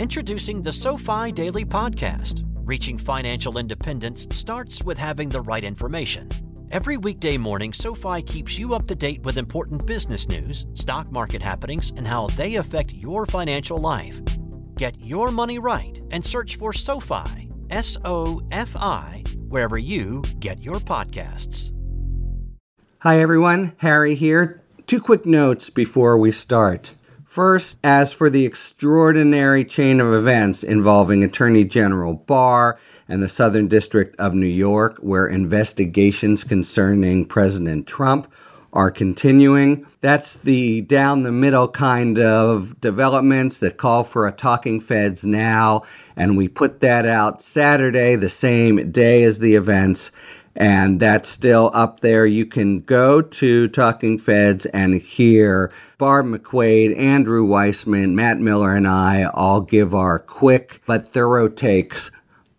Introducing the SoFi Daily Podcast. Reaching financial independence starts with having the right information. Every weekday morning, SoFi keeps you up to date with important business news, stock market happenings, and how they affect your financial life. Get your money right and search for SoFi, S O F I, wherever you get your podcasts. Hi, everyone. Harry here. Two quick notes before we start. First, as for the extraordinary chain of events involving Attorney General Barr and the Southern District of New York, where investigations concerning President Trump are continuing. That's the down the middle kind of developments that call for a Talking Feds now. And we put that out Saturday, the same day as the events and that's still up there. You can go to Talking Feds and hear Barb McQuade, Andrew Weissmann, Matt Miller, and I all give our quick but thorough takes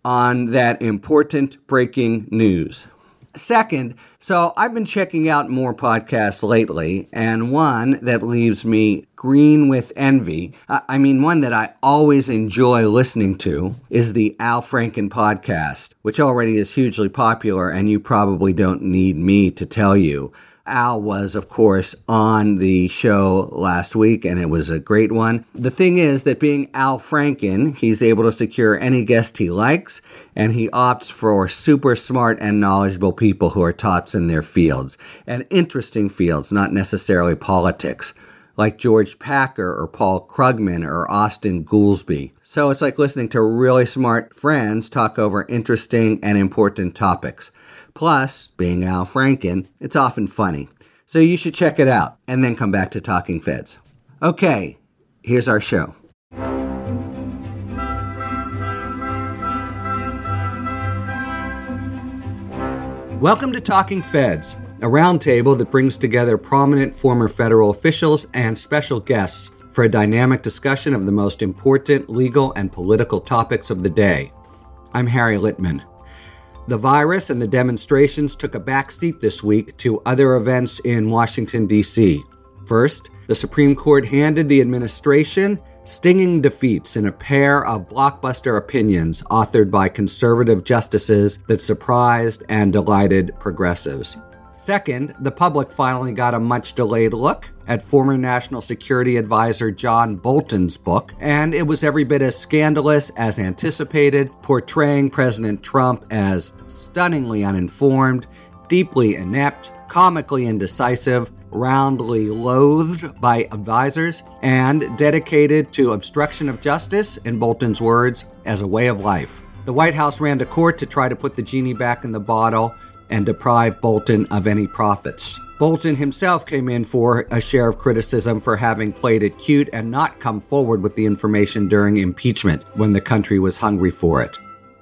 on that important breaking news. Second, so I've been checking out more podcasts lately, and one that leaves me green with envy, I mean, one that I always enjoy listening to, is the Al Franken podcast, which already is hugely popular, and you probably don't need me to tell you. Al was, of course, on the show last week, and it was a great one. The thing is that being Al Franken, he's able to secure any guest he likes, and he opts for super smart and knowledgeable people who are tops in their fields, and interesting fields, not necessarily politics like George Packer or Paul Krugman or Austin Goolsbee. So it's like listening to really smart friends talk over interesting and important topics. Plus, being Al Franken, it's often funny. So you should check it out and then come back to Talking Feds. Okay, here's our show. Welcome to Talking Feds, a roundtable that brings together prominent former federal officials and special guests for a dynamic discussion of the most important legal and political topics of the day. I'm Harry Litman. The virus and the demonstrations took a backseat this week to other events in Washington, D.C. First, the Supreme Court handed the administration stinging defeats in a pair of blockbuster opinions authored by conservative justices that surprised and delighted progressives. Second, the public finally got a much delayed look at former National Security Advisor John Bolton's book, and it was every bit as scandalous as anticipated, portraying President Trump as stunningly uninformed, deeply inept, comically indecisive, roundly loathed by advisors, and dedicated to obstruction of justice, in Bolton's words, as a way of life. The White House ran to court to try to put the genie back in the bottle and deprive Bolton of any profits. Bolton himself came in for a share of criticism for having played it cute and not come forward with the information during impeachment when the country was hungry for it.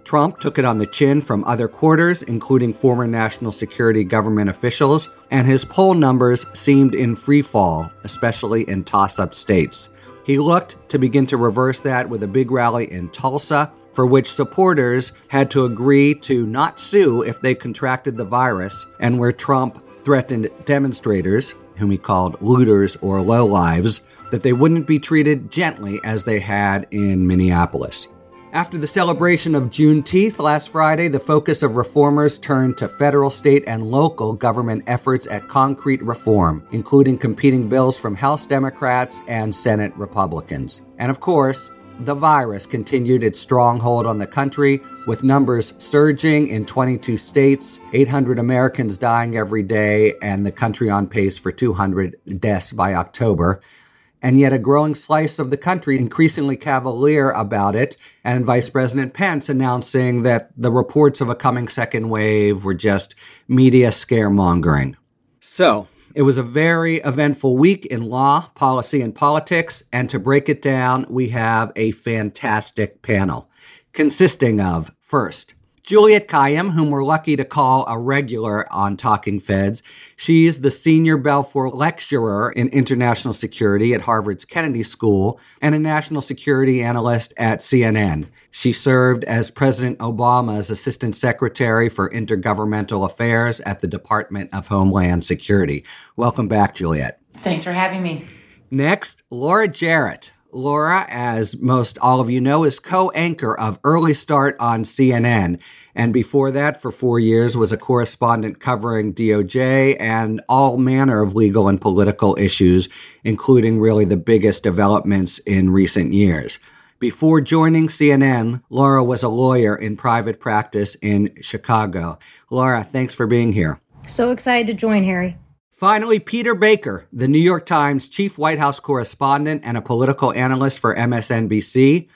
Trump took it on the chin from other quarters, including former national security government officials, and his poll numbers seemed in free fall, especially in toss up states. He looked to begin to reverse that with a big rally in Tulsa for which supporters had to agree to not sue if they contracted the virus, and where Trump threatened demonstrators, whom he called looters or lowlives, that they wouldn't be treated gently as they had in Minneapolis. After the celebration of Juneteenth last Friday, the focus of reformers turned to federal, state, and local government efforts at concrete reform, including competing bills from House Democrats and Senate Republicans. And of course, the virus continued its stronghold on the country, with numbers surging in 22 states, 800 Americans dying every day, and the country on pace for 200 deaths by October. And yet, a growing slice of the country increasingly cavalier about it, and Vice President Pence announcing that the reports of a coming second wave were just media scaremongering. So, it was a very eventful week in law, policy, and politics. And to break it down, we have a fantastic panel consisting of first, Juliette Kayyem, whom we're lucky to call a regular on Talking Feds. She's the senior Belfer lecturer in international security at Harvard's Kennedy School and a national security analyst at CNN. She served as President Obama's assistant secretary for intergovernmental affairs at the Department of Homeland Security. Welcome back, Juliette. Thanks for having me. Next, Laura Jarrett. Laura, as most all of you know, is co anchor of Early Start on CNN. And before that, for four years, was a correspondent covering DOJ and all manner of legal and political issues, including really the biggest developments in recent years. Before joining CNN, Laura was a lawyer in private practice in Chicago. Laura, thanks for being here. So excited to join, Harry. Finally, Peter Baker, the New York Times chief White House correspondent and a political analyst for MSNBC.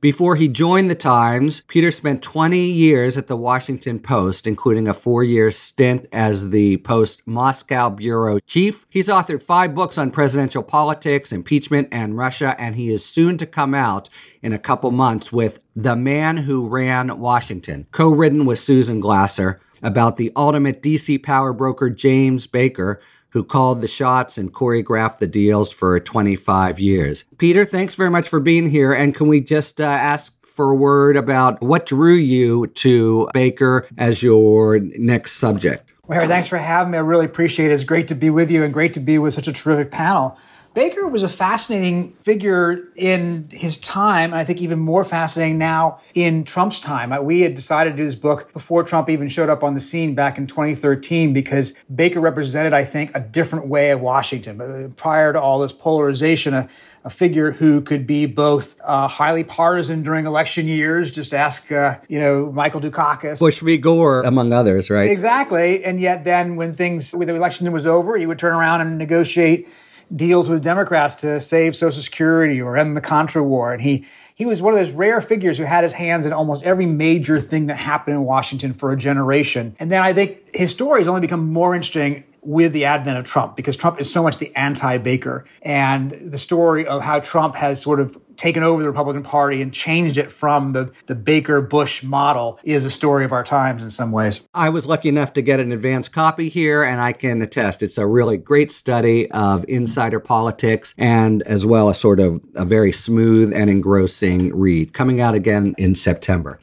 Before he joined the Times, Peter spent 20 years at the Washington Post, including a four year stint as the Post Moscow bureau chief. He's authored five books on presidential politics, impeachment, and Russia, and he is soon to come out in a couple months with The Man Who Ran Washington, co written with Susan Glasser about the ultimate DC power broker James Baker, who called the shots and choreographed the deals for 25 years. Peter, thanks very much for being here. And can we just uh, ask for a word about what drew you to Baker as your next subject? Well, Harry, thanks for having me. I really appreciate it. It's great to be with you and great to be with such a terrific panel. Baker was a fascinating figure in his time, and I think even more fascinating now in Trump's time. We had decided to do this book before Trump even showed up on the scene back in 2013 because Baker represented, I think, a different way of Washington. Uh, prior to all this polarization, a, a figure who could be both uh, highly partisan during election years. Just ask, uh, you know, Michael Dukakis, Bush v. Gore, among others, right? Exactly. And yet, then when things, when the election was over, he would turn around and negotiate deals with Democrats to save Social Security or end the Contra War. And he, he was one of those rare figures who had his hands in almost every major thing that happened in Washington for a generation. And then I think his story has only become more interesting with the advent of Trump because Trump is so much the anti Baker. And the story of how Trump has sort of taken over the Republican Party and changed it from the, the Baker Bush model is a story of our times in some ways. I was lucky enough to get an advance copy here, and I can attest it's a really great study of insider politics and as well as sort of a very smooth and engrossing read coming out again in September.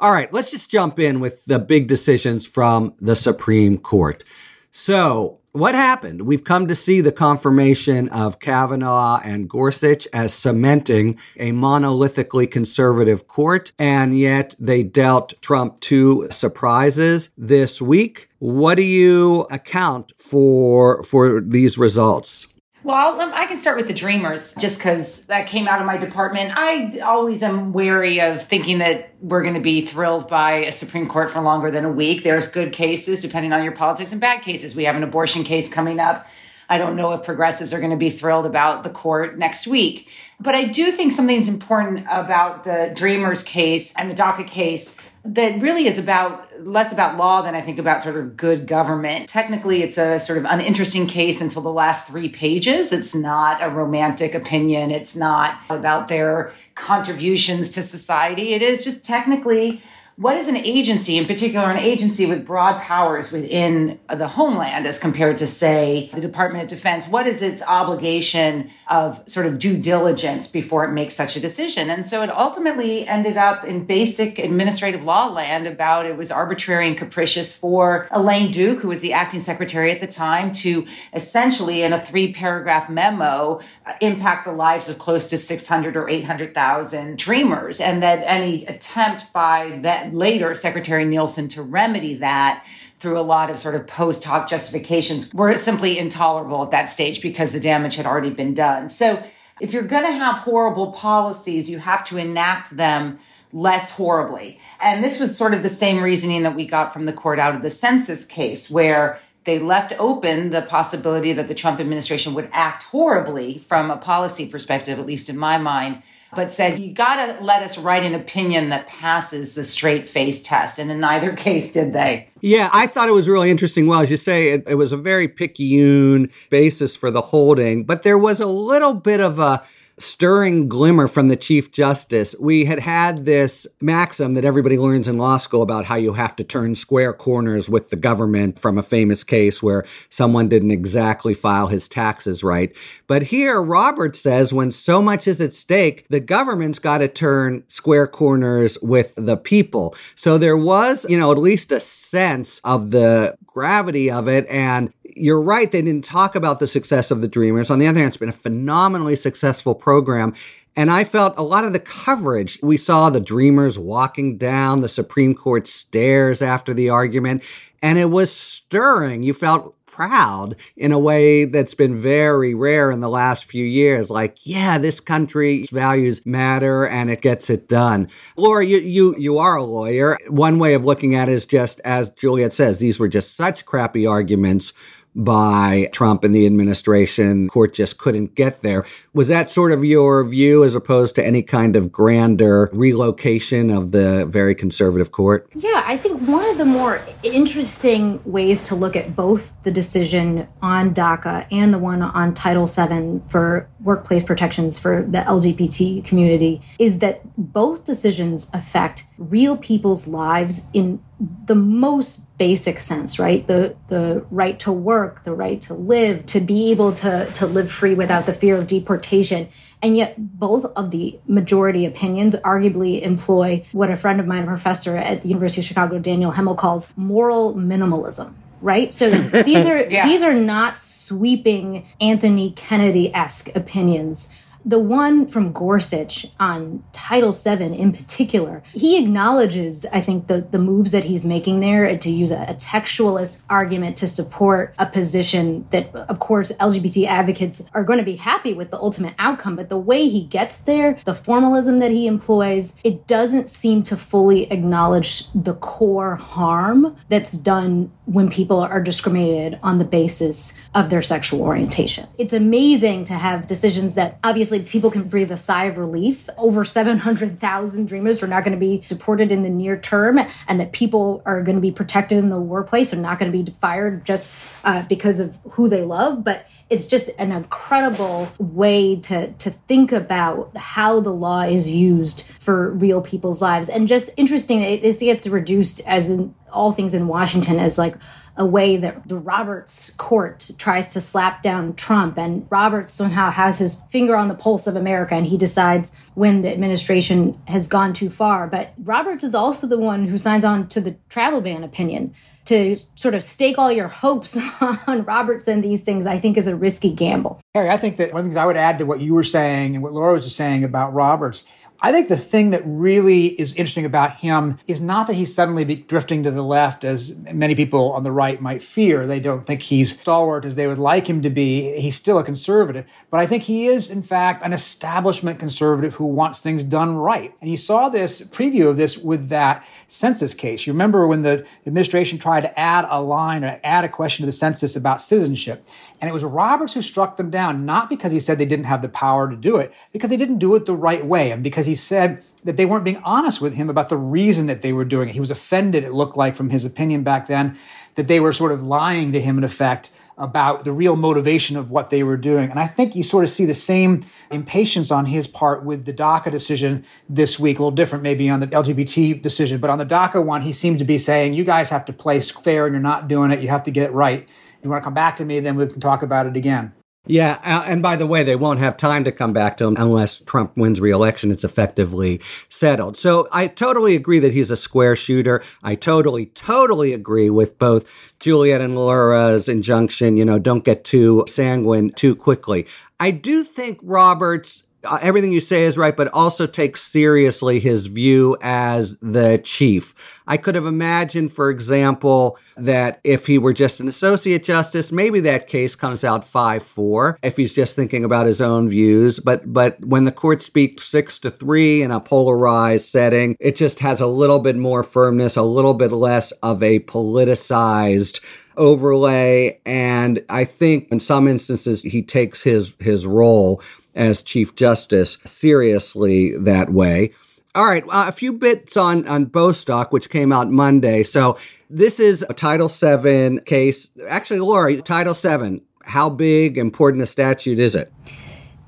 All right, let's just jump in with the big decisions from the Supreme Court. So, what happened? We've come to see the confirmation of Kavanaugh and Gorsuch as cementing a monolithically conservative court, and yet they dealt Trump two surprises this week. What do you account for for these results? Well, um, I can start with the Dreamers just because that came out of my department. I always am wary of thinking that we're going to be thrilled by a Supreme Court for longer than a week. There's good cases depending on your politics and bad cases. We have an abortion case coming up. I don't know if progressives are going to be thrilled about the court next week. But I do think something's important about the Dreamers case and the DACA case that really is about less about law than I think about sort of good government. Technically, it's a sort of uninteresting case until the last three pages. It's not a romantic opinion. It's not about their contributions to society. It is just technically what is an agency, in particular, an agency with broad powers within the homeland as compared to, say, the Department of Defense? What is its obligation of sort of due diligence before it makes such a decision? And so it ultimately ended up in basic administrative law land about it was arbitrary and capricious for Elaine Duke, who was the acting secretary at the time, to essentially, in a three paragraph memo, uh, impact the lives of close to 600 or 800,000 dreamers. And that any attempt by that later Secretary Nielsen to remedy that through a lot of sort of post hoc justifications were simply intolerable at that stage because the damage had already been done. So if you're going to have horrible policies, you have to enact them less horribly. And this was sort of the same reasoning that we got from the court out of the census case, where they left open the possibility that the Trump administration would act horribly from a policy perspective, at least in my mind but said, you got to let us write an opinion that passes the straight face test. And in neither case did they. Yeah, I thought it was really interesting. Well, as you say, it, it was a very picayune basis for the holding, but there was a little bit of a stirring glimmer from the Chief Justice. We had had this maxim that everybody learns in law school about how you have to turn square corners with the government from a famous case where someone didn't exactly file his taxes right. But here, Roberts says when so much is at stake, the government's got to turn square corners with the people. So there was, you know, at least a sense of the gravity of it. And you're right, they didn't talk about the success of the Dreamers. On the other hand, it's been a phenomenally successful program. And I felt a lot of the coverage, we saw the Dreamers walking down the Supreme Court stairs after the argument, and it was stirring. You felt proud in a way that's been very rare in the last few years. Like, yeah, this country's values matter and it gets it done. Laura, you, you, you are a lawyer. One way of looking at it is just, as Juliette says, these were just such crappy arguments by Trump and the administration. Court just couldn't get there. Was that sort of your view as opposed to any kind of grander relocation of the very conservative court? Yeah, I think one of the more interesting ways to look at both the decision on DACA and the one on Title VII for workplace protections for the LGBT community is that both decisions affect real people's lives in the most basic sense, right? The the right to work, the right to live, to be able to to live free without the fear of deportation. And yet both of the majority opinions arguably employ what a friend of mine, a professor at the University of Chicago, Daniel Hemel calls moral minimalism right so these are yeah. these are not sweeping anthony kennedy-esque opinions the one from Gorsuch on Title VII in particular, he acknowledges, I think, the, the moves that he's making there uh, to use a, a textualist argument to support a position that, of course, LGBT advocates are going to be happy with the ultimate outcome. But the way he gets there, the formalism that he employs, it doesn't seem to fully acknowledge the core harm that's done when people are discriminated on the basis of their sexual orientation. It's amazing to have decisions that obviously obviously people can breathe a sigh of relief. Over 700,000 dreamers are not going to be deported in the near term, and that people are going to be protected in the workplace and not going to be fired just uh, because of who they love. But it's just an incredible way to to think about how the law is used for real people's lives and just interesting this gets reduced as in all things in washington as like a way that the Roberts court tries to slap down Trump. And Roberts somehow has his finger on the pulse of America and he decides when the administration has gone too far. But Roberts is also the one who signs on to the travel ban opinion. To sort of stake all your hopes on Roberts and these things, I think is a risky gamble. Harry, I think that one of the things I would add to what you were saying and what Laura was just saying about Roberts I think the thing that really is interesting about him is not that he's suddenly drifting to the left, as many people on the right might fear. They don't think he's stalwart as they would like him to be. He's still a conservative. But I think he is, in fact, an establishment conservative who wants things done right. And you saw this preview of this with that census case. You remember when the administration tried to add a line or add a question to the census about citizenship. And it was Roberts who struck them down, not because he said they didn't have the power to do it, because they didn't do it the right way. And because he said that they weren't being honest with him about the reason that they were doing it. He was offended, it looked like from his opinion back then, that they were sort of lying to him in effect about the real motivation of what they were doing. And I think you sort of see the same impatience on his part with the DACA decision this week, a little different maybe on the LGBT decision. But on the DACA one, he seemed to be saying, you guys have to play fair and you're not doing it. You have to get it right you want to come back to me, then we can talk about it again. Yeah, and by the way, they won't have time to come back to him unless Trump wins re-election. It's effectively settled. So I totally agree that he's a square shooter. I totally, totally agree with both Juliette and Laura's injunction. You know, don't get too sanguine too quickly. I do think Roberts Uh, everything you say is right, but also takes seriously his view as the chief. I could have imagined, for example, that if he were just an associate justice, maybe that case comes out 5 4 if he's just thinking about his own views. But, but when the court speaks 6 to 3 in a polarized setting, it just has a little bit more firmness, a little bit less of a politicized overlay and i think in some instances he takes his his role as Chief Justice seriously that way. All right, uh, a few bits on, on Bostock, which came out Monday. So this is a Title VII case. Actually, Laura, Title VII, how big, important a statute is it?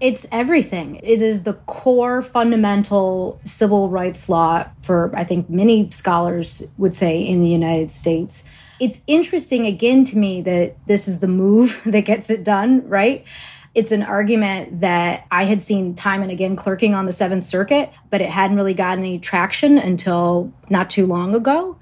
It's everything. It is the core fundamental civil rights law for, I think, many scholars would say in the United States. It's interesting, again, to me that this is the move that gets it done, right? It's an argument that I had seen time and again clerking on the Seventh Circuit, but it hadn't really gotten any traction until not too long ago.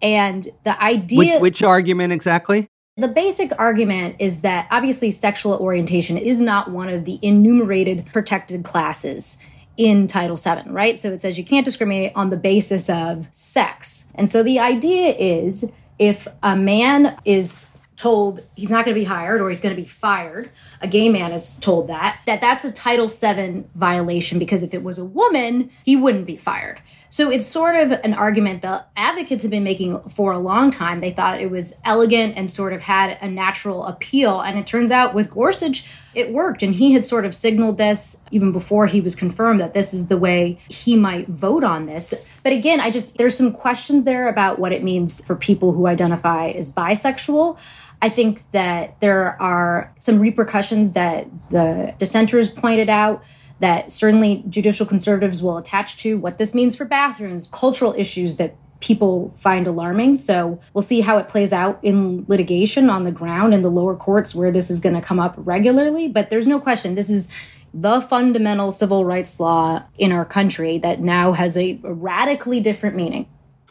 And the idea. Which, which argument exactly? The basic argument is that obviously sexual orientation is not one of the enumerated protected classes in Title VII, right? So it says you can't discriminate on the basis of sex. And so the idea is if a man is told he's not going to be hired or he's going to be fired. A gay man is told that that that's a title VII violation because if it was a woman he wouldn't be fired. So it's sort of an argument the advocates have been making for a long time. They thought it was elegant and sort of had a natural appeal. And it turns out with gorsuch it worked. And he had sort of signaled this even before he was confirmed that this is the way he might vote on this. But again i just there's some questions there about what it means for people who identify as bisexual I think that there are some repercussions that the dissenters pointed out that certainly judicial conservatives will attach to what this means for bathrooms, cultural issues that people find alarming. So we'll see how it plays out in litigation on the ground in the lower courts where this is going to come up regularly. But there's no question this is the fundamental civil rights law in our country that now has a radically different meaning.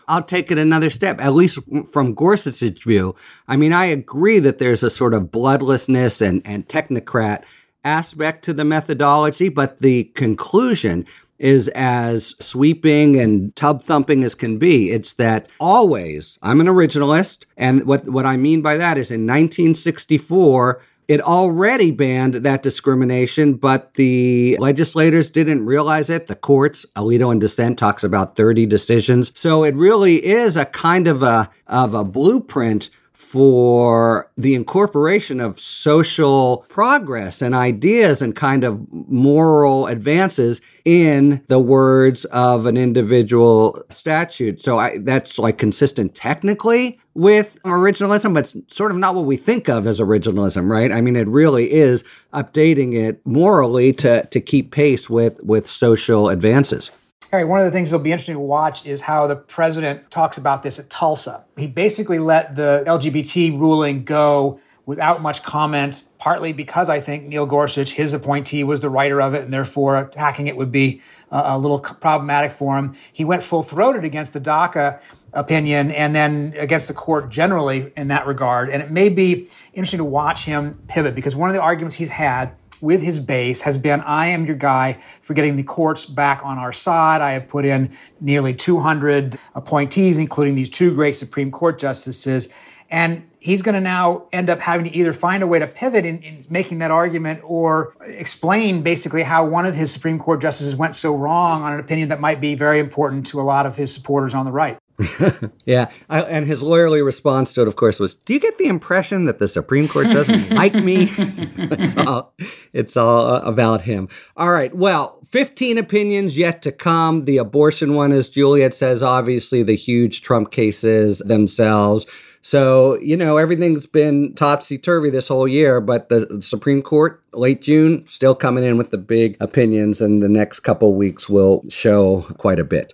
I'll take it another step, at least from Gorsuch's view. I mean, I agree that there's a sort of bloodlessness and, and technocrat aspect to the methodology, but the conclusion is as sweeping and tub thumping as can be. It's that always, I'm an originalist. And what, what I mean by that is in 1964, it already banned that discrimination, but the legislators didn't realize it. The courts, Alito in dissent talks about 30 decisions. So it really is a kind of a, of a blueprint for the incorporation of social progress and ideas and kind of moral advances in the words of an individual statute. So I, that's like consistent technically with originalism, but it's sort of not what we think of as originalism, right? I mean, it really is updating it morally to, to keep pace with, with social advances. One of the things that'll be interesting to watch is how the president talks about this at Tulsa. He basically let the LGBT ruling go without much comment, partly because I think Neil Gorsuch, his appointee, was the writer of it, and therefore attacking it would be uh, a little problematic for him. He went full throated against the DACA opinion and then against the court generally in that regard. And it may be interesting to watch him pivot because one of the arguments he's had with his base has been I am your guy for getting the courts back on our side. I have put in nearly 200 appointees, including these two great Supreme Court justices. And he's going to now end up having to either find a way to pivot in, in, making that argument or explain basically how one of his Supreme Court justices went so wrong on an opinion that might be very important to a lot of his supporters on the right. yeah, I, and his lawyerly response to it, of course, was, "Do you get the impression that the Supreme Court doesn't like me?" it's all, it's all uh, about him. All right. Well, fifteen opinions yet to come. The abortion one, as Juliette says, obviously the huge Trump cases themselves. So, you know, everything's been topsy turvy this whole year, but the Supreme Court, late June, still coming in with the big opinions, and the next couple weeks will show quite a bit.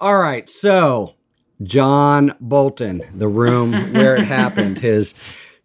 All right. So, John Bolton, the room where it happened, his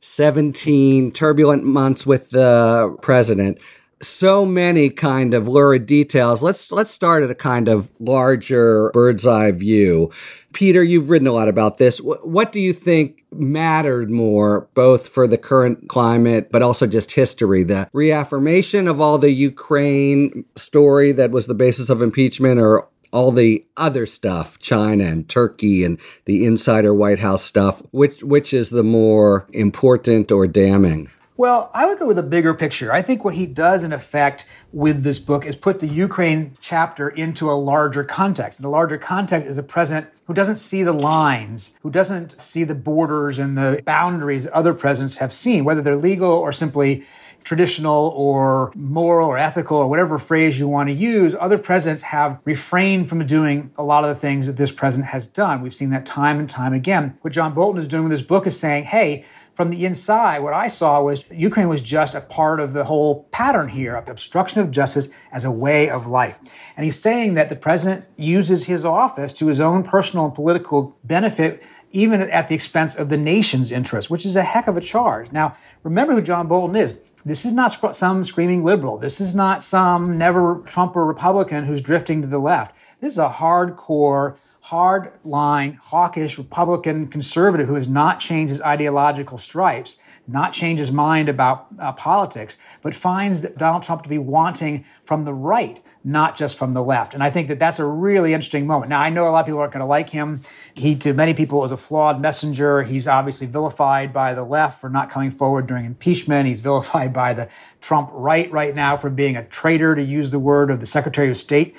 17 turbulent months with the president. So many kind of lurid details. Let's let's start at a kind of larger bird's eye view. Peter, you've written a lot about this. What do you think mattered more, both for the current climate, but also just history? The reaffirmation of all the Ukraine story that was the basis of impeachment, or all the other stuff, China and Turkey and the insider White House stuff, which which is the more important or damning? Well, I would go with a bigger picture. I think what he does, in effect, with this book is put the Ukraine chapter into a larger context. And the larger context is a president who doesn't see the lines, who doesn't see the borders and the boundaries other presidents have seen, whether they're legal or simply traditional or moral or ethical or whatever phrase you want to use, other presidents have refrained from doing a lot of the things that this president has done. We've seen that time and time again. What John Bolton is doing with this book is saying, hey, from the inside, what I saw was Ukraine was just a part of the whole pattern here of obstruction of justice as a way of life. And he's saying that the president uses his office to his own personal and political benefit even at the expense of the nation's interest, which is a heck of a charge. Now, remember who John Bolton is. This is not some screaming liberal. This is not some never Trump or Republican who's drifting to the left. This is a hardcore, hard line, hawkish Republican conservative who has not changed his ideological stripes, not change his mind about uh, politics, but finds that Donald Trump to be wanting from the right, not just from the left. And I think that that's a really interesting moment. Now, I know a lot of people aren't going to like him. He, to many people, is a flawed messenger. He's obviously vilified by the left for not coming forward during impeachment. He's vilified by the Trump right right now for being a traitor, to use the word of the Secretary of State.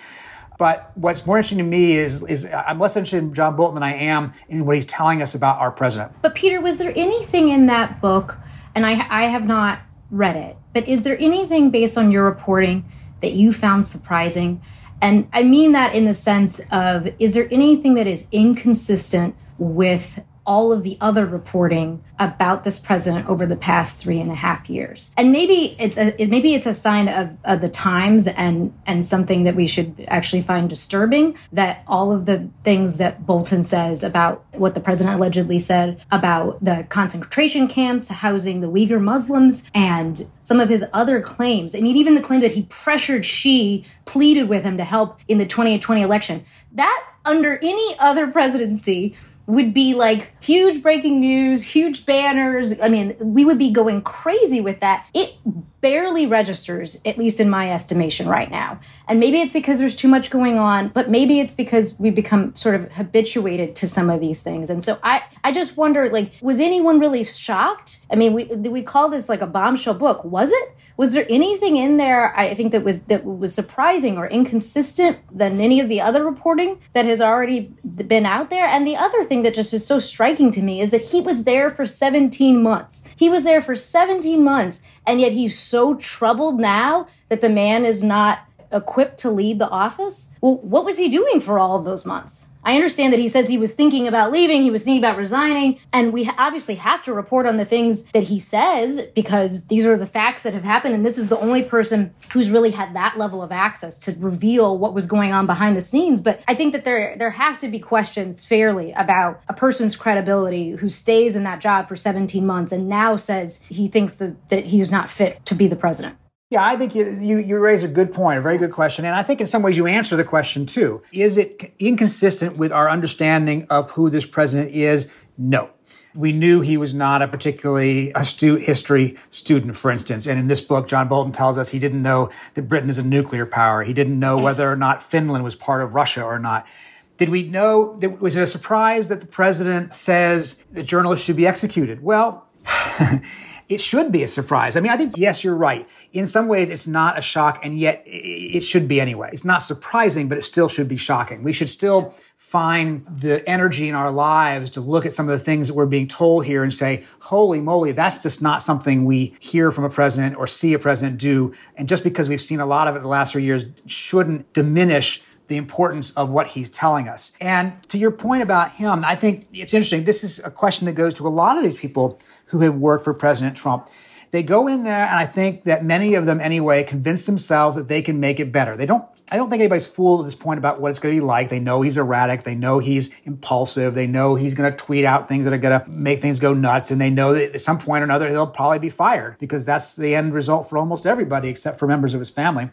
But what's more interesting to me is, is I'm less interested in John Bolton than I am in what he's telling us about our president. But Peter, was there anything in that book, and I, I have not read it, but is there anything based on your reporting that you found surprising? And I mean that in the sense of, is there anything that is inconsistent with all of the other reporting about this president over the past three and a half years. And maybe it's a maybe it's a sign of, of, the times and and something that we should actually find disturbing that all of the things that Bolton says about what the president allegedly said about the concentration camps housing the Uyghur Muslims and some of his other claims. I mean, even the claim that he pressured Xi, pleaded with him to help in the 2020 election. That under any other presidency would be like huge breaking news, huge banners. I mean, we would be going crazy with that. It barely registers, at least in my estimation right now. And maybe it's because there's too much going on, but maybe it's because we become sort of habituated to some of these things. And so I, I just wonder, like, was anyone really shocked? I mean, we we call this like a bombshell book. Was it? Was there anything in there I think that was that was surprising or inconsistent than any of the other reporting that has already been out there? And the other thing that just is so striking to me is that he was there for 17 months. He was there for 17 months and yet he's so troubled now that the man is not equipped to lead the office. Well, what was he doing for all of those months? I understand that he says he was thinking about leaving, he was thinking about resigning, and we obviously have to report on the things that he says because these are the facts that have happened, and this is the only person who's really had that level of access to reveal what was going on behind the scenes. But I think that there there have to be questions fairly about a person's credibility who stays in that job for 17 months and now says he thinks that, that he's not fit to be the president. Yeah, I think you, you, you raise a good point, a very good question. And I think in some ways you answer the question too. Is it inconsistent with our understanding of who this president is? No. We knew he was not a particularly astute history student, for instance. And in this book, John Bolton tells us he didn't know that Britain is a nuclear power. He didn't know whether or not Finland was part of Russia or not. Did we know that was it a surprise that the president says that journalists should be executed? Well, it should be a surprise. I mean, I think, yes, you're right. In some ways, it's not a shock, and yet it should be anyway. It's not surprising, but it still should be shocking. We should still find the energy in our lives to look at some of the things that we're being told here and say, holy moly, that's just not something we hear from a president or see a president do. And just because we've seen a lot of it the last three years shouldn't diminish the importance of what he's telling us. And to your point about him, I think it's interesting. This is a question that goes to a lot of these people who have worked for President Trump. They go in there, and I think that many of them, anyway, convince themselves that they can make it better. They don't. I don't think anybody's fooled at this point about what it's going to be like. They know he's erratic. They know he's impulsive. They know he's going to tweet out things that are going to make things go nuts. And they know that at some point or another, he'll probably be fired because that's the end result for almost everybody except for members of his family.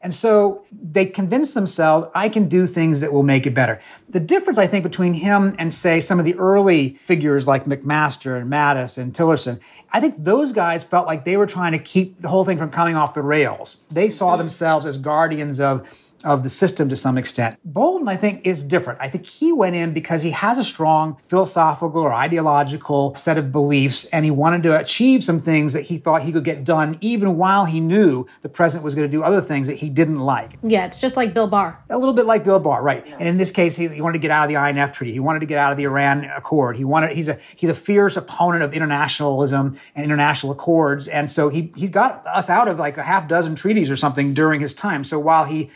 And so they convince themselves, I can do things that will make it better. The difference, I think, between him and, say, some of the early figures like McMaster and Mattis and Tillerson, I think those guys felt like they were trying to keep the whole thing from coming off the rails. They saw mm-hmm. themselves as guardians of of the system to some extent. Bolton, I think, is different. I think he went in because he has a strong philosophical or ideological set of beliefs, and he wanted to achieve some things that he thought he could get done, even while he knew the president was going to do other things that he didn't like. Yeah, it's just like Bill Barr. A little bit like Bill Barr, right? Yeah. And in this case, he, he, wanted to get out of the INF treaty. He wanted to get out of the Iran Accord. He wanted. He's a he's a fierce opponent of internationalism and international accords, and so he he got us out of like a half dozen treaties or something during his time. So while he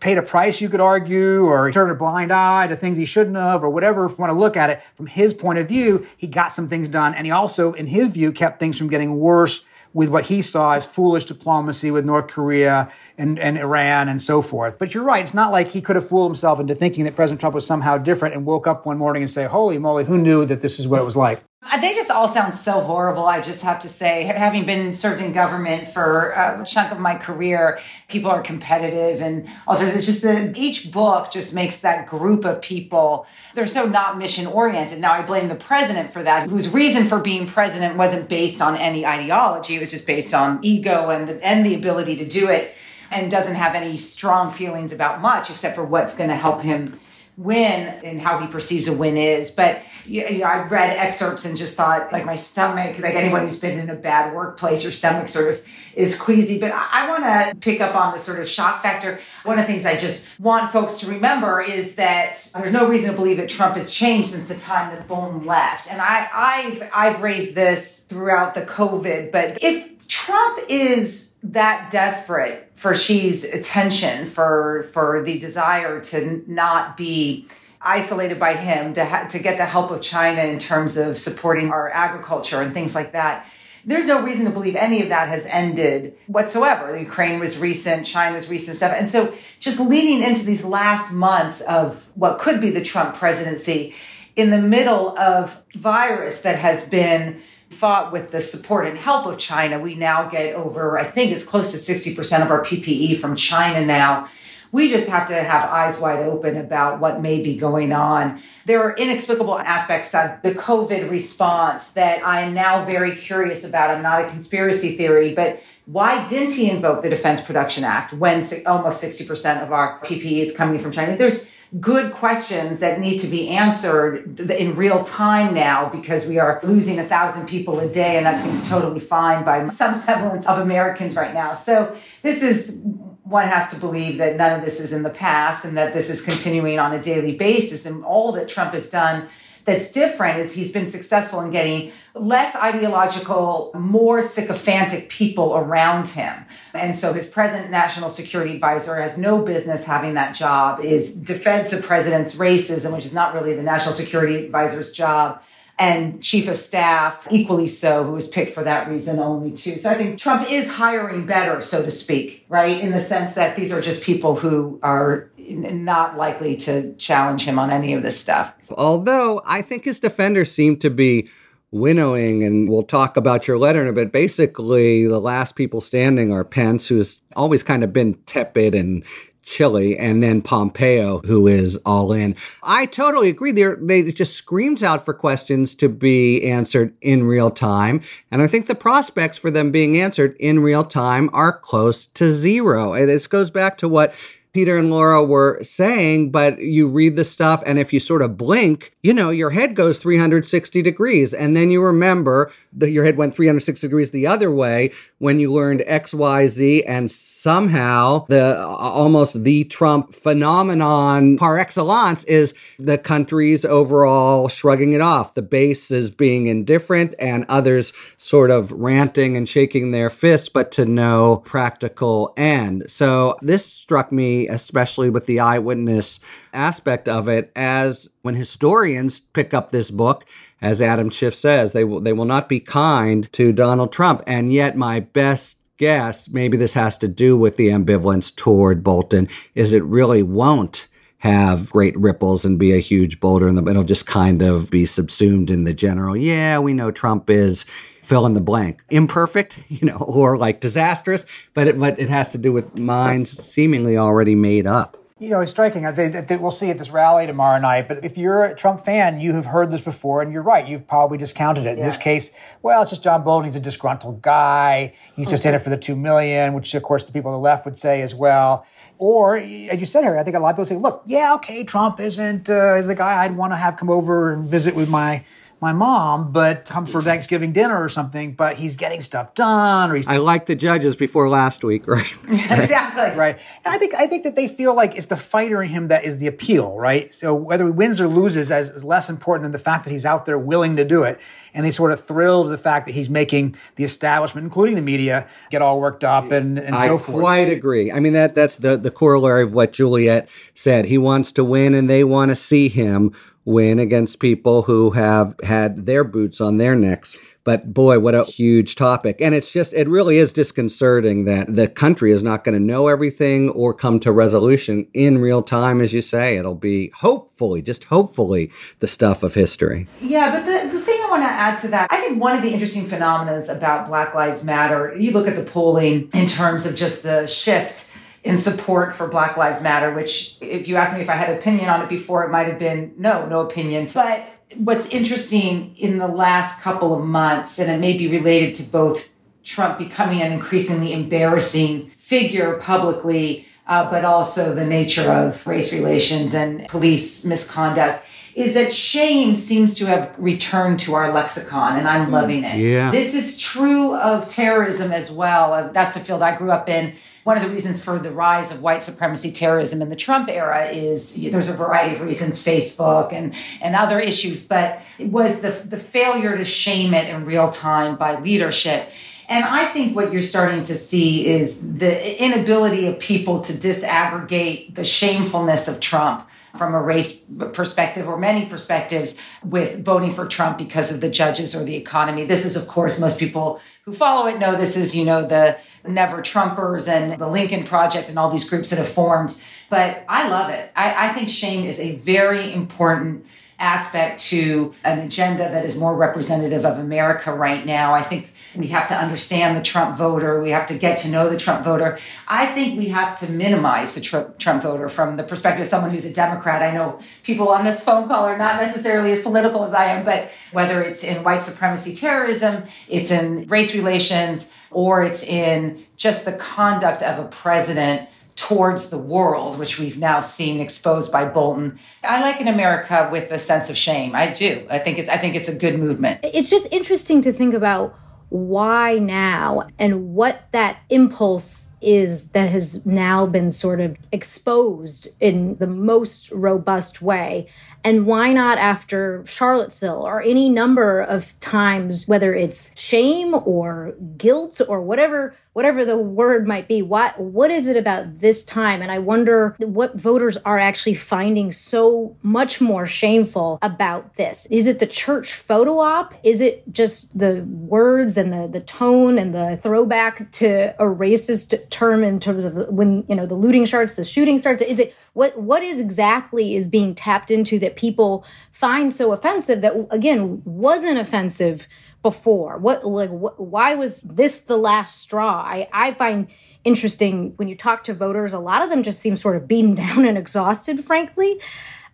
paid a price, you could argue, or he turned a blind eye to things he shouldn't have, or whatever. If you want to look at it from his point of view, he got some things done. And he also, in his view, kept things from getting worse with what he saw as foolish diplomacy with North Korea and, and Iran and so forth. But you're right. It's not like he could have fooled himself into thinking that President Trump was somehow different and woke up one morning and say, holy moly, who knew that this is what it was like? Uh, they just all sound so horrible. I just have to say, having been served in government for a chunk of my career, people are competitive and also it's just that each book just makes that group of people, they're so not mission oriented. Now I blame the president for that, whose reason for being president wasn't based on any ideology. It was just based on ego and the, and the ability to do it and doesn't have any strong feelings about much except for what's going to help him win and how he perceives a win is. But you know, I read excerpts and just thought, like my stomach, like anyone who's been in a bad workplace, your stomach sort of is queasy. But I, I want to pick up on the sort of shock factor. One of the things I just want folks to remember is that there's no reason to believe that Trump has changed since the time that Bolton left. And I, I've I've raised this throughout the COVID, but if Trump is that desperate for Xi's attention, for for the desire to not be isolated by him, to ha- to get the help of China in terms of supporting our agriculture and things like that. There's no reason to believe any of that has ended whatsoever. The Ukraine was recent, China's recent stuff. And so just leading into these last months of what could be the Trump presidency in the middle of virus that has been fought with the support and help of China, we now get over, I think it's close to 60% of our PPE from China now. We just have to have eyes wide open about what may be going on. There are inexplicable aspects of the COVID response that I am now very curious about. I'm not a conspiracy theory, but why didn't he invoke the Defense Production Act when almost 60% of our PPE is coming from China? There's good questions that need to be answered in real time now because we are losing a thousand people a day and that seems totally fine by some semblance of Americans right now. So this is one has to believe that none of this is in the past and that this is continuing on a daily basis and all that Trump has done that's different is he's been successful in getting less ideological, more sycophantic people around him. And so his present national security advisor has no business having that job, is defends the president's racism, which is not really the national security advisor's job and chief of staff equally so who was picked for that reason only too so i think trump is hiring better so to speak right in the sense that these are just people who are not likely to challenge him on any of this stuff although i think his defenders seem to be winnowing, and we'll talk about your letter in a bit. Basically, the last people standing are Pence, who's always kind of been tepid and chilly, and then Pompeo, who is all in. I totally agree. They're, they just screams out for questions to be answered in real time. And I think the prospects for them being answered in real time are close to zero. And this goes back to what Peter and Laura were saying, but you read the stuff, and if you sort of blink, you know, your head goes 360 degrees. And then you remember that your head went 360 degrees the other way when you learned XYZ, and somehow the almost the Trump phenomenon par excellence is the country's overall shrugging it off. The base is being indifferent, and others sort of ranting and shaking their fists, but to no practical end. So this struck me especially with the eyewitness aspect of it, as when historians pick up this book, as Adam Schiff says, they will they will not be kind to Donald Trump. And yet, my best guess, maybe this has to do with the ambivalence toward Bolton, is it really won't have great ripples and be a huge boulder the it'll just kind of be subsumed in the general yeah we know trump is fill in the blank imperfect you know or like disastrous but it, but it has to do with minds seemingly already made up you know, it's striking. I think that we'll see at this rally tomorrow night. But if you're a Trump fan, you have heard this before, and you're right. You've probably discounted it. In this case, well, it's just John Bolton. He's a disgruntled guy. He's just in it for the two million, which of course the people on the left would say as well. Or, as you said, Harry, I think a lot of people say, look, yeah, okay, Trump isn't uh, the guy I'd want to have come over and visit with my my mom, but come for Thanksgiving dinner or something, but he's getting stuff done or he's I like the judges before last week, right? exactly. Right. And I think I think that they feel like it's the fighter in him that is the appeal, right? So whether he wins or loses is, is less important than the fact that he's out there willing to do it. And they sort of thrilled to the fact that he's making the establishment, including the media, get all worked up and, and I so forth. I quite agree. I mean that that's the, the corollary of what Juliette said. He wants to win and they want to see him win against people who have had their boots on their necks. But boy, what a huge topic. And it's just, it really is disconcerting that the country is not going to know everything or come to resolution in real time, as you say. It'll be hopefully, just hopefully, the stuff of history. Yeah, but the, the thing I want to add to that. I think one of the interesting phenomena about Black Lives Matter, you look at the polling in terms of just the shift in support for Black Lives Matter, which if you asked me if I had opinion on it before, it might have been no, no opinion. But what's interesting in the last couple of months, and it may be related to both Trump becoming an increasingly embarrassing figure publicly, uh, but also the nature of race relations and police misconduct is that shame seems to have returned to our lexicon and I'm loving it. Yeah. This is true of terrorism as well. Uh, that's the field I grew up in. One of the reasons for the rise of white supremacy terrorism in the Trump era is there's a variety of reasons, Facebook and, and other issues, but it was the, the failure to shame it in real time by leadership. And I think what you're starting to see is the inability of people to disaggregate the shamefulness of Trump from a race perspective or many perspectives with voting for Trump because of the judges or the economy. This is, of course, most people who follow it know this is, you know, the Never Trumpers and the Lincoln Project and all these groups that have formed. But I love it. I, I think shame is a very important aspect to an agenda that is more representative of America right now. I think we have to understand the Trump voter. We have to get to know the Trump voter. I think we have to minimize the Trump, Trump voter from the perspective of someone who's a Democrat. I know people on this phone call are not necessarily as political as I am, but whether it's in white supremacy terrorism, it's in race relations, or it's in just the conduct of a president towards the world, which we've now seen exposed by Bolton. I like an America with a sense of shame. I do. I think it's I think it's a good movement. It's just interesting to think about why now and what that impulse is that has now been sort of exposed in the most robust way and why not after Charlottesville or any number of times, whether it's shame or guilt or whatever, whatever the word might be? What, what is it about this time? And I wonder what voters are actually finding so much more shameful about this. Is it the church photo op? Is it just the words and the, the tone and the throwback to a racist term in terms of when, you know, the looting starts, the shooting starts? Is it what what is exactly is being tapped into that people find so offensive that again wasn't offensive before? What like wh- why was this the last straw? I I find interesting when you talk to voters, a lot of them just seem sort of beaten down and exhausted, frankly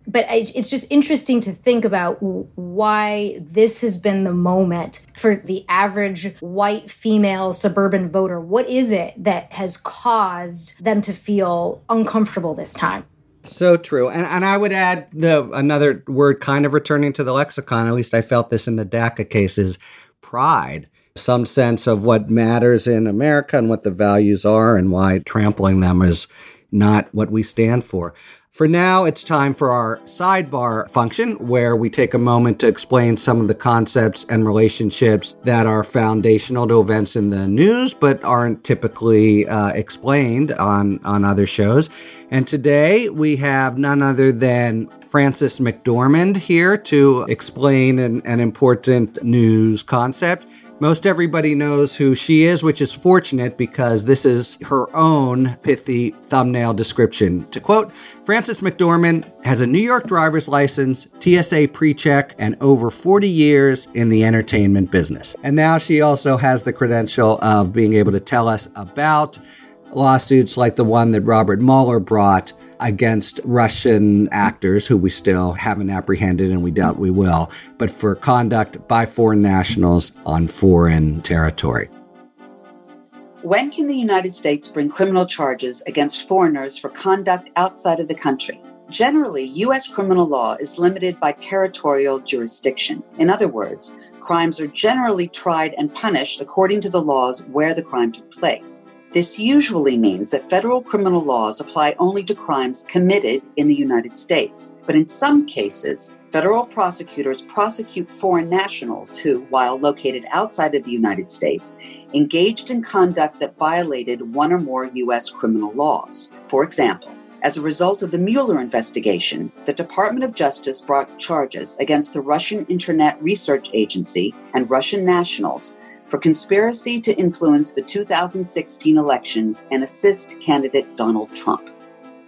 but it's just interesting to think about why this has been the moment for the average white female suburban voter. What is it that has caused them to feel uncomfortable this time? So true. And, and I would add the another word kind of returning to the lexicon, at least I felt this in the DACA cases, pride. Some sense of what matters in America and what the values are and why trampling them is not what we stand for. For now, it's time for our sidebar function where we take a moment to explain some of the concepts and relationships that are foundational to events in the news but aren't typically uh, explained on, on other shows. And today we have none other than Frances McDormand here to explain an, an important news concept. Most everybody knows who she is, which is fortunate because this is her own pithy thumbnail description. To quote, Frances McDormand has a New York driver's license, TSA pre-check, and over 40 years in the entertainment business. And now she also has the credential of being able to tell us about lawsuits like the one that Robert Mueller brought against Russian actors who we still haven't apprehended and we doubt we will, but for conduct by foreign nationals on foreign territory. When can the United States bring criminal charges against foreigners for conduct outside of the country? Generally, U.S. criminal law is limited by territorial jurisdiction. In other words, crimes are generally tried and punished according to the laws where the crime took place. This usually means that federal criminal laws apply only to crimes committed in the United States. But in some cases, federal prosecutors prosecute foreign nationals who, while located outside of the United States, engaged in conduct that violated one or more U.S. criminal laws. For example, as a result of the Mueller investigation, the Department of Justice brought charges against the Russian Internet Research Agency and Russian nationals for conspiracy to influence the 2016 elections and assist candidate Donald Trump.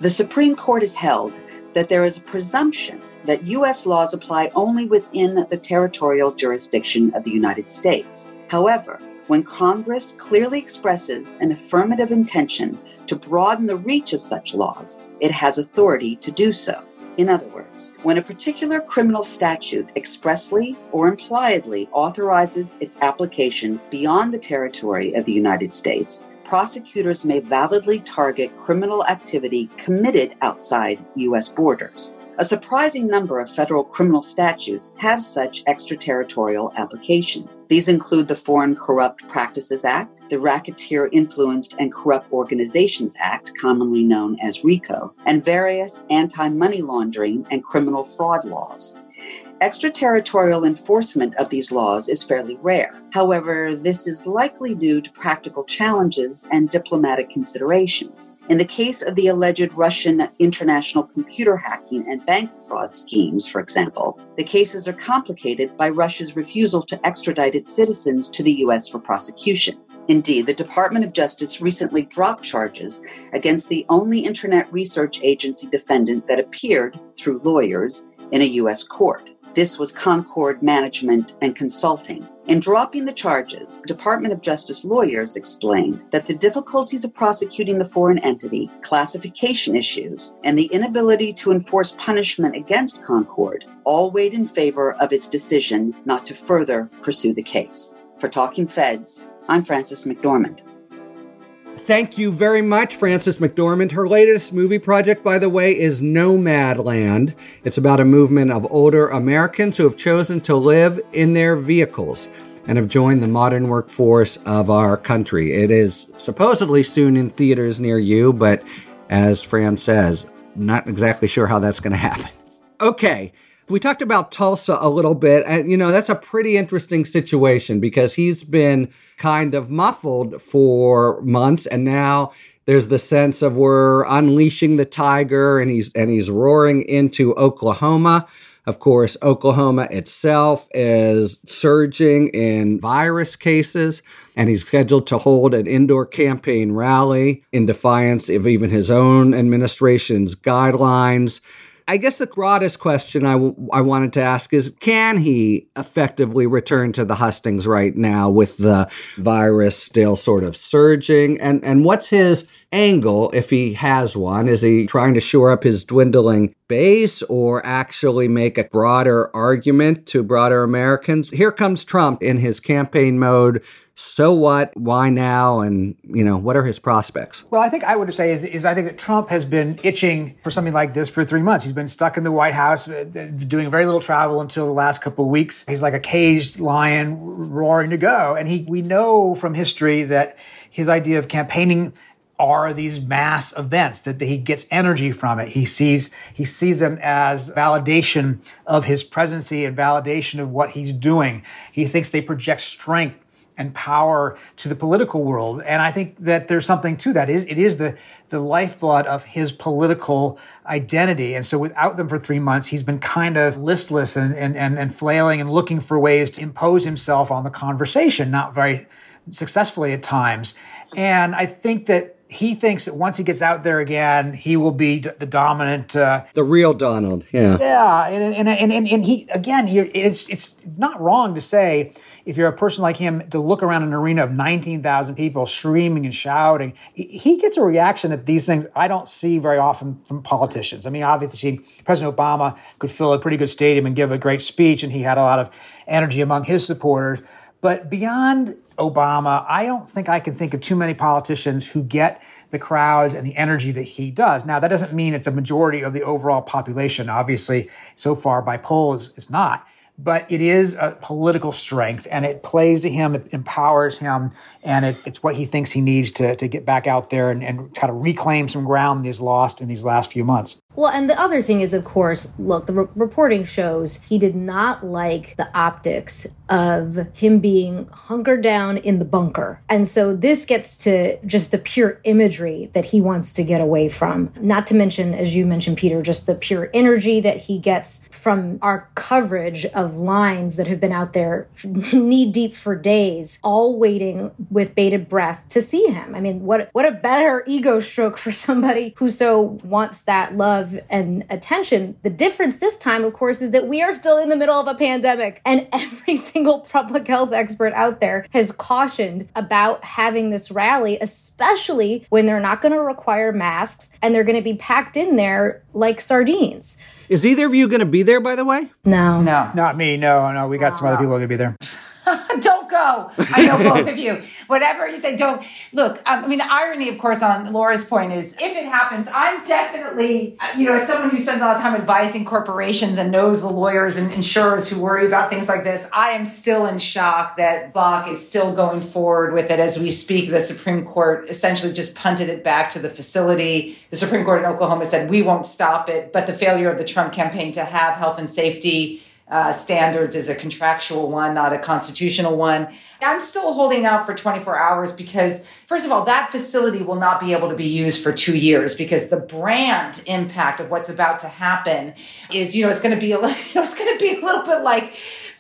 The Supreme Court has held that there is a presumption that U.S. laws apply only within the territorial jurisdiction of the United States. However, when Congress clearly expresses an affirmative intention to broaden the reach of such laws, it has authority to do so. In other words, when a particular criminal statute expressly or impliedly authorizes its application beyond the territory of the United States, prosecutors may validly target criminal activity committed outside U.S. borders. A surprising number of federal criminal statutes have such extraterritorial application. These include the Foreign Corrupt Practices Act, the Racketeer Influenced and Corrupt Organizations Act, commonly known as RICO, and various anti money laundering and criminal fraud laws. Extraterritorial enforcement of these laws is fairly rare. However, this is likely due to practical challenges and diplomatic considerations. In the case of the alleged Russian international computer hacking and bank fraud schemes, for example, the cases are complicated by Russia's refusal to extradite its citizens to the U.S. for prosecution. Indeed, the Department of Justice recently dropped charges against the only Internet Research Agency defendant that appeared through lawyers in a U.S. court. This was Concord Management and Consulting. In dropping the charges, Department of Justice lawyers explained that the difficulties of prosecuting the foreign entity, classification issues, and the inability to enforce punishment against Concord all weighed in favor of its decision not to further pursue the case. For Talking Feds, I'm Frances McDormand. Thank you very much, Frances McDormand. Her latest movie project, by the way, is Nomadland. It's about a movement of older Americans who have chosen to live in their vehicles and have joined the modern workforce of our country. It is supposedly soon in theaters near you, but as Fran says, not exactly sure how that's going to happen. Okay, we talked about Tulsa a little bit, and you know, that's a pretty interesting situation because he's been kind of muffled for months, and now there's the sense of we're unleashing the tiger and he's and he's roaring into Oklahoma. Of course, Oklahoma itself is surging in virus cases, and he's scheduled to hold an indoor campaign rally in defiance of even his own administration's guidelines. I guess the broadest question I, w- I wanted to ask is can he effectively return to the hustings right now with the virus still sort of surging? And, and what's his angle if he has one? Is he trying to shore up his dwindling base or actually make a broader argument to broader Americans? Here comes Trump in his campaign mode so what? Why now? And, you know, what are his prospects? Well, I think I would say is, is I think that Trump has been itching for something like this for three months. He's been stuck in the White House, uh, doing very little travel until the last couple of weeks. He's like a caged lion roaring to go. And he, we know from history that his idea of campaigning are these mass events that he gets energy from it. He sees he sees them as validation of his presidency and validation of what he's doing. He thinks they project strength and power to the political world. And I think that there's something to that. It is, it is the, the lifeblood of his political identity. And so without them for three months, he's been kind of listless and, and, and, and flailing and looking for ways to impose himself on the conversation, not very successfully at times. And I think that he thinks that once he gets out there again, he will be the dominant, uh, the real Donald. Yeah, yeah, and and and, and, he again, it's it's not wrong to say if you're a person like him to look around an arena of nineteen thousand people screaming and shouting, he gets a reaction at these things I don't see very often from politicians. I mean, obviously, President Obama could fill a pretty good stadium and give a great speech, and he had a lot of energy among his supporters. But beyond Obama, I don't think I can think of too many politicians who get the crowds and the energy that he does. Now, that doesn't mean it's a majority of the overall population. Obviously, so far by polls, it's not but it is a political strength and it plays to him, it empowers him, and it, it's what he thinks he needs to, to get back out there and, and kind of reclaim some ground that he's lost in these last few months. Well, and the other thing is, of course, look, the re- reporting shows he did not like the optics of him being hunkered down in the bunker. And so this gets to just the pure imagery that he wants to get away from. Not to mention, as you mentioned, Peter, just the pure energy that he gets from our coverage of lines that have been out there knee deep for days, all waiting with bated breath to see him. I mean, what what a better ego stroke for somebody who so wants that love love and attention. The difference this time, of course, is that we are still in the middle of a pandemic, and every single public health expert out there has cautioned about having this rally, especially when they're not going to require masks and they're going to be packed in there like sardines. Is either of you going to be there, by the way? No. No. Not me. No, no. We got some other people are going to be there. Don't go. I know both of you. Whatever you say, don't. Look, um, I mean, the irony, of course, on Laura's point is if it happens, I'm definitely, you know, as someone who spends a lot of time advising corporations and knows the lawyers and insurers who worry about things like this, I am still in shock that BOK is still going forward with it as we speak. The Supreme Court essentially just punted it back to the facility. The Supreme Court in Oklahoma said, we won't stop it. But the failure of the Trump campaign to have health and safety uh, standards is a contractual one, not a constitutional one. I'm still holding out for 24 hours because, first of all, that facility will not be able to be used for two years because the brand impact of what's about to happen is, you know, it's going to be a, you know, it's going to be a little bit like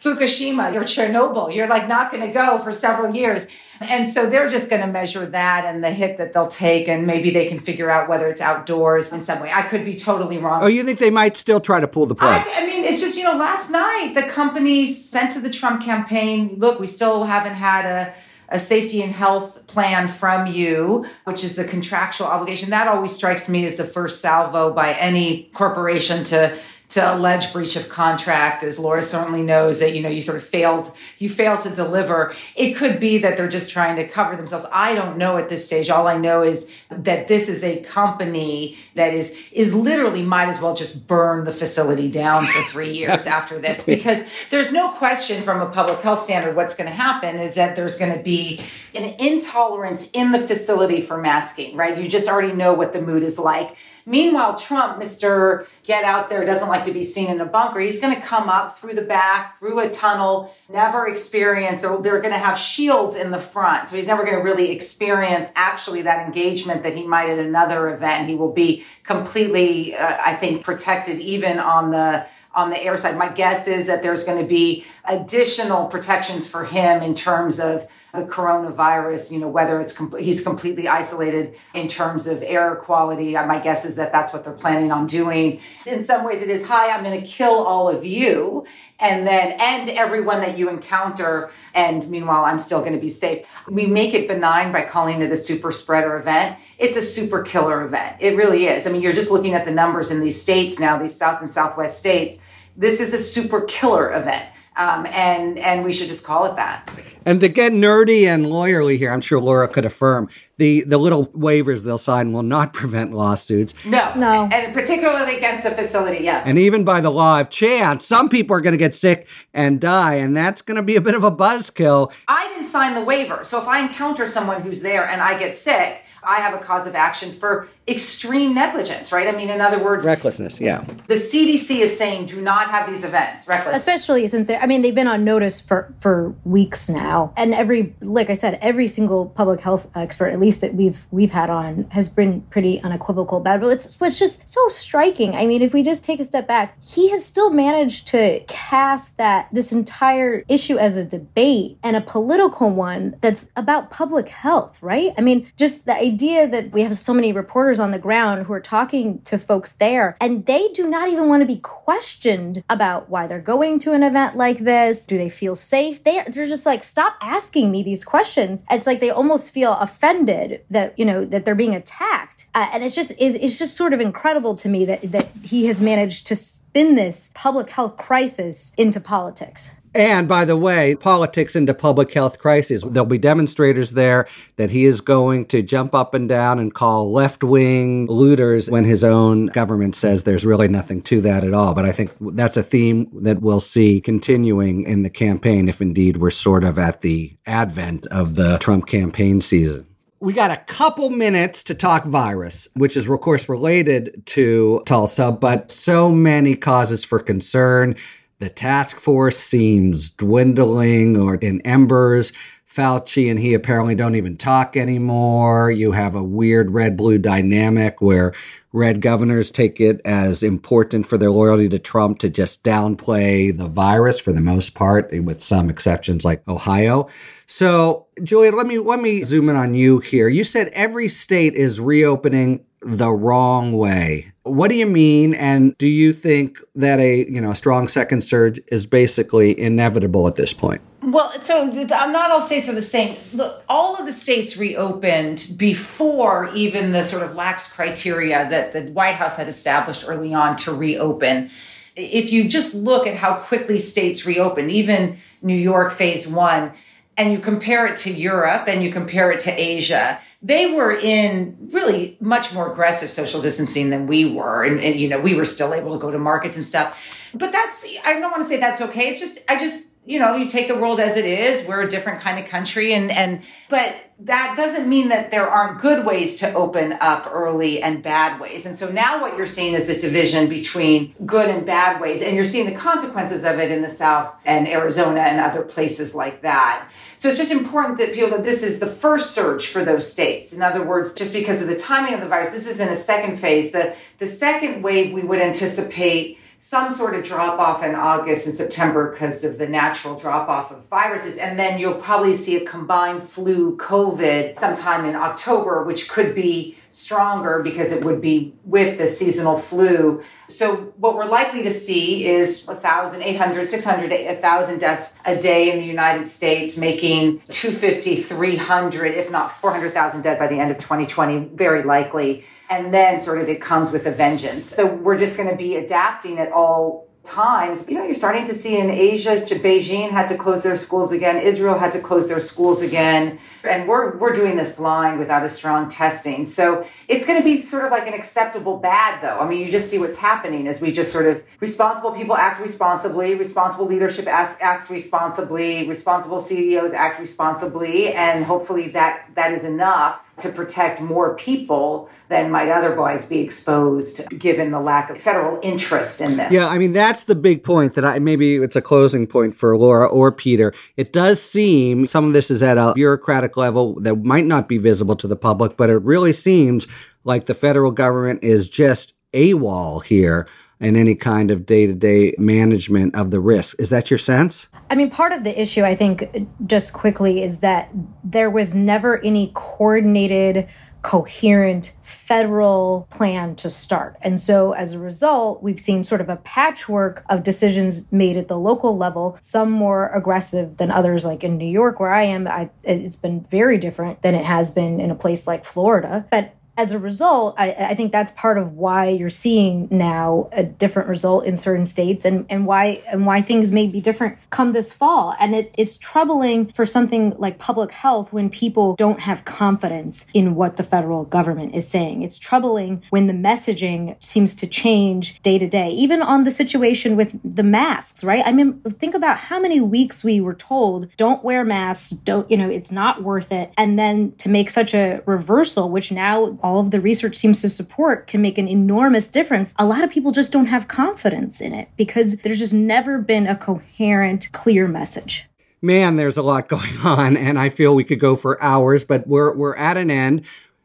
Fukushima or Chernobyl. You're like not going to go for several years. And so they're just going to measure that and the hit that they'll take, and maybe they can figure out whether it's outdoors in some way. I could be totally wrong. Oh, you think they might still try to pull the plug? I, I mean, it's just, you know, last night the company sent to the Trump campaign look, we still haven't had a a safety and health plan from you, which is the contractual obligation. That always strikes me as the first salvo by any corporation to to allege breach of contract as laura certainly knows that you know you sort of failed you failed to deliver. It could be that they're just trying to cover themselves. I don't know at this stage. All i know is that this is a company that is is literally might as well just burn the facility down for three years after this. Because there's no question from a public health standard what's going to happen is that there's going to be an intolerance in the facility for masking right? You just already know what the mood is like Meanwhile, Trump, Mr. Get Out There, doesn't like to be seen in a bunker. He's going to come up through the back, through a tunnel, never experience, or they're going to have shields in the front. So he's never going to really experience actually that engagement that he might at another event. He will be completely, uh, I think, protected even on the on the air side. My guess is that there's going to be additional protections for him in terms of the coronavirus, you know, whether it's com- he's completely isolated in terms of air quality. Uh, my guess is that that's what they're planning on doing. In some ways, it is hi, I'm going to kill all of you and then end everyone that you encounter. And meanwhile, I'm still going to be safe. We make it benign by calling it a super spreader event. It's a super killer event. It really is. I mean, you're just looking at the numbers in these states now, these South and Southwest states. This is a super killer event. Um, and and we should just call it that. And to get nerdy and lawyerly here, I'm sure Laura could affirm the the little waivers they'll sign will not prevent lawsuits. No, No. and particularly against the facility. Yeah, And even by the law of chance, some people are going to get sick and die, and that's going to be a bit of a buzzkill. I didn't sign the waiver, so if I encounter someone who's there and I get sick, I have a cause of action for extreme negligence. Right? I mean, in other words, Recklessness, yeah. the CDC is saying do not have these events. Reckless. especially since they're. I mean they've been on notice for for weeks now and every like I said every single public health expert at least that we've we've had on has been pretty unequivocal about it but it's what's just so striking I mean if we just take a step back he has still managed to cast that this entire issue as a debate and a political one that's about public health right I mean just the idea that we have so many reporters on the ground who are talking to folks there and they do not even want to be questioned about why they're going to an event like this. Do they feel safe? They, they're just like, stop asking me these questions. It's like they almost feel offended that, you know, that they're being attacked. Uh, and it's just, it's, it's just sort of incredible to me that, that he has managed to spin this public health crisis into politics. And by the way, politics into public health crisis. There'll be demonstrators there that he is going to jump up and down and call left wing looters when his own government says there's really nothing to that at all. But I think that's a theme that we'll see continuing in the campaign if indeed we're sort of at the advent of the Trump campaign season. We got a couple minutes to talk virus, which is, of course, related to Tulsa, but so many causes for concern. The task force seems dwindling or in embers. Fauci and he apparently don't even talk anymore. You have a weird red blue dynamic where red governors take it as important for their loyalty to Trump to just downplay the virus for the most part, with some exceptions like Ohio. So, Julia, let me let me zoom in on you here. You said every state is reopening the wrong way. What do you mean? And do you think that a you know a strong second surge is basically inevitable at this point? Well, so the, not all states are the same. Look, all of the states reopened before even the sort of lax criteria that the White House had established early on to reopen. If you just look at how quickly states reopened, even New York phase one, and you compare it to Europe and you compare it to Asia, they were in really much more aggressive social distancing than we were. And, and, you know, we were still able to go to markets and stuff. But that's, I don't want to say that's okay. It's just, I just, you know, you take the world as it is. We're a different kind of country. And, and, but that doesn't mean that there aren't good ways to open up early and bad ways. And so now what you're seeing is the division between good and bad ways. And you're seeing the consequences of it in the South and Arizona and other places like that. So it's just important that people that this is the first surge for those states. In other words, just because of the timing of the virus, this is in a second phase. The, the second wave we would anticipate some sort of drop off in August and September because of the natural drop off of viruses. And then you'll probably see a combined flu COVID sometime in October, which could be stronger because it would be with the seasonal flu. So what we're likely to see is 1,000, 800, 600, 1,000 deaths a day in the United States, making 250, 300, if not 400,000 dead by the end of 2020, very likely and then sort of it comes with a vengeance. So we're just going to be adapting at all times. You know, you're starting to see in Asia, Beijing had to close their schools again, Israel had to close their schools again, and we're we're doing this blind without a strong testing. So it's going to be sort of like an acceptable bad, though. I mean, you just see what's happening as we just sort of responsible people act responsibly, responsible leadership acts, responsibly, responsible CEOs act responsibly, and hopefully that that is enough to protect more people than might otherwise be exposed given the lack of federal interest in this. Yeah, I mean that's the big point that I maybe it's a closing point for Laura or Peter. It does seem some of this is at a bureaucratic level that might not be visible to the public, but it really seems like the federal government is just AWOL here in any kind of day to day management of the risk. Is that your sense? I mean, part of the issue, I think, just quickly, is that there was never any coordinated, coherent federal plan to start. And so as a result, we've seen sort of a patchwork of decisions made at the local level, some more aggressive than others, like in New York, where I am. I, it's been very different than it has been in a place like Florida. But as a result, I, I, think that's part of why you're seeing now a different result in certain states and, and why and why things may be different come this fall. And it, it's troubling for something like public health when people don't have confidence in what the federal government is saying. It's troubling when the messaging seems to change day to day, even on the situation with the masks, right? I mean, think about how many weeks we were told, don't wear masks, don't, you know, it's not worth it. And then to make such a reversal, which now all of the research seems to support can make an enormous difference, a lot of people just don't have confidence in it because there's just never been a coherent, clear message. Man, there's a lot going on, and I feel we could go for hours, but we're we're at an end.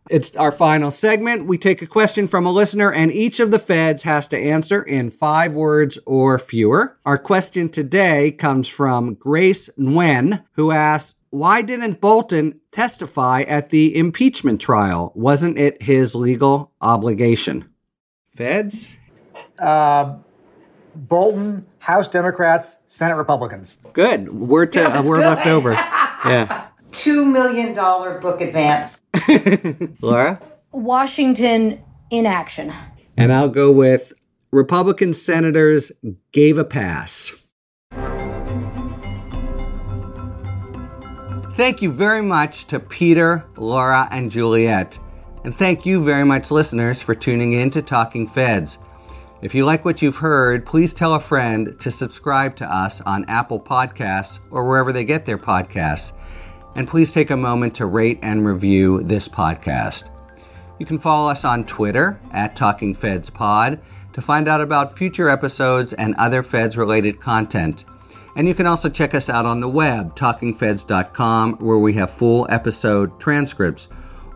It's our final segment. We take a question from a listener, and each of the feds has to answer in five words or fewer. Our question today comes from Grace Nguyen, who asks why didn't Bolton testify at the impeachment trial? Wasn't it his legal obligation? Feds? Uh, Bolton, House Democrats, Senate Republicans. Good. We're to yeah, uh, we're left over. Yeah. Two million dollar book advance. Laura? Washington in action. And I'll go with Republican senators gave a pass. Thank you very much to Peter, Laura, and Juliette. And thank you very much, listeners, for tuning in to Talking Feds. If you like what you've heard, please tell a friend to subscribe to us on Apple Podcasts or wherever they get their podcasts. And please take a moment to rate and review this podcast. You can follow us on Twitter at Talking Feds Pod to find out about future episodes and other Feds related content. And you can also check us out on the web, talkingfeds.com, where we have full episode transcripts,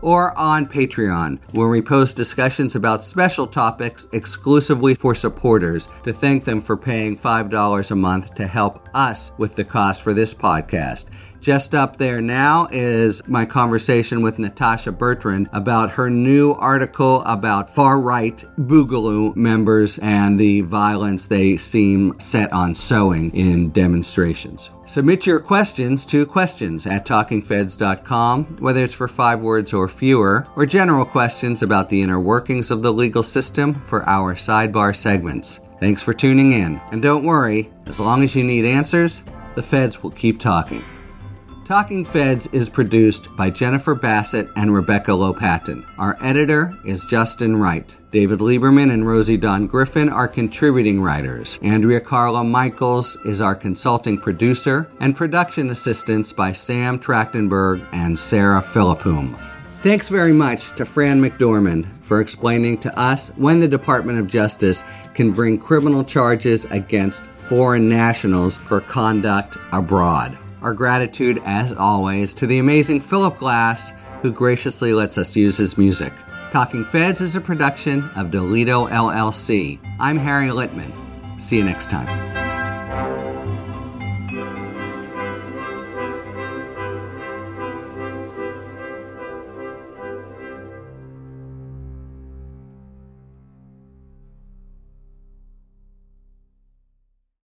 or on Patreon, where we post discussions about special topics exclusively for supporters to thank them for paying $5 a month to help us with the cost for this podcast. Just up there now is my conversation with Natasha Bertrand about her new article about far right Boogaloo members and the violence they seem set on sowing in demonstrations. Submit your questions to questions at talkingfeds.com, whether it's for five words or fewer, or general questions about the inner workings of the legal system for our sidebar segments. Thanks for tuning in, and don't worry, as long as you need answers, the feds will keep talking. Talking Feds is produced by Jennifer Bassett and Rebecca Lopatin. Our editor is Justin Wright. David Lieberman and Rosie Don Griffin are contributing writers. Andrea Carla Michaels is our consulting producer, and production assistance by Sam Trachtenberg and Sarah Philippum. Thanks very much to Fran McDormand for explaining to us when the Department of Justice can bring criminal charges against foreign nationals for conduct abroad. Our gratitude, as always, to the amazing Philip Glass, who graciously lets us use his music. Talking Feds is a production of Delito LLC. I'm Harry Litman. See you next time.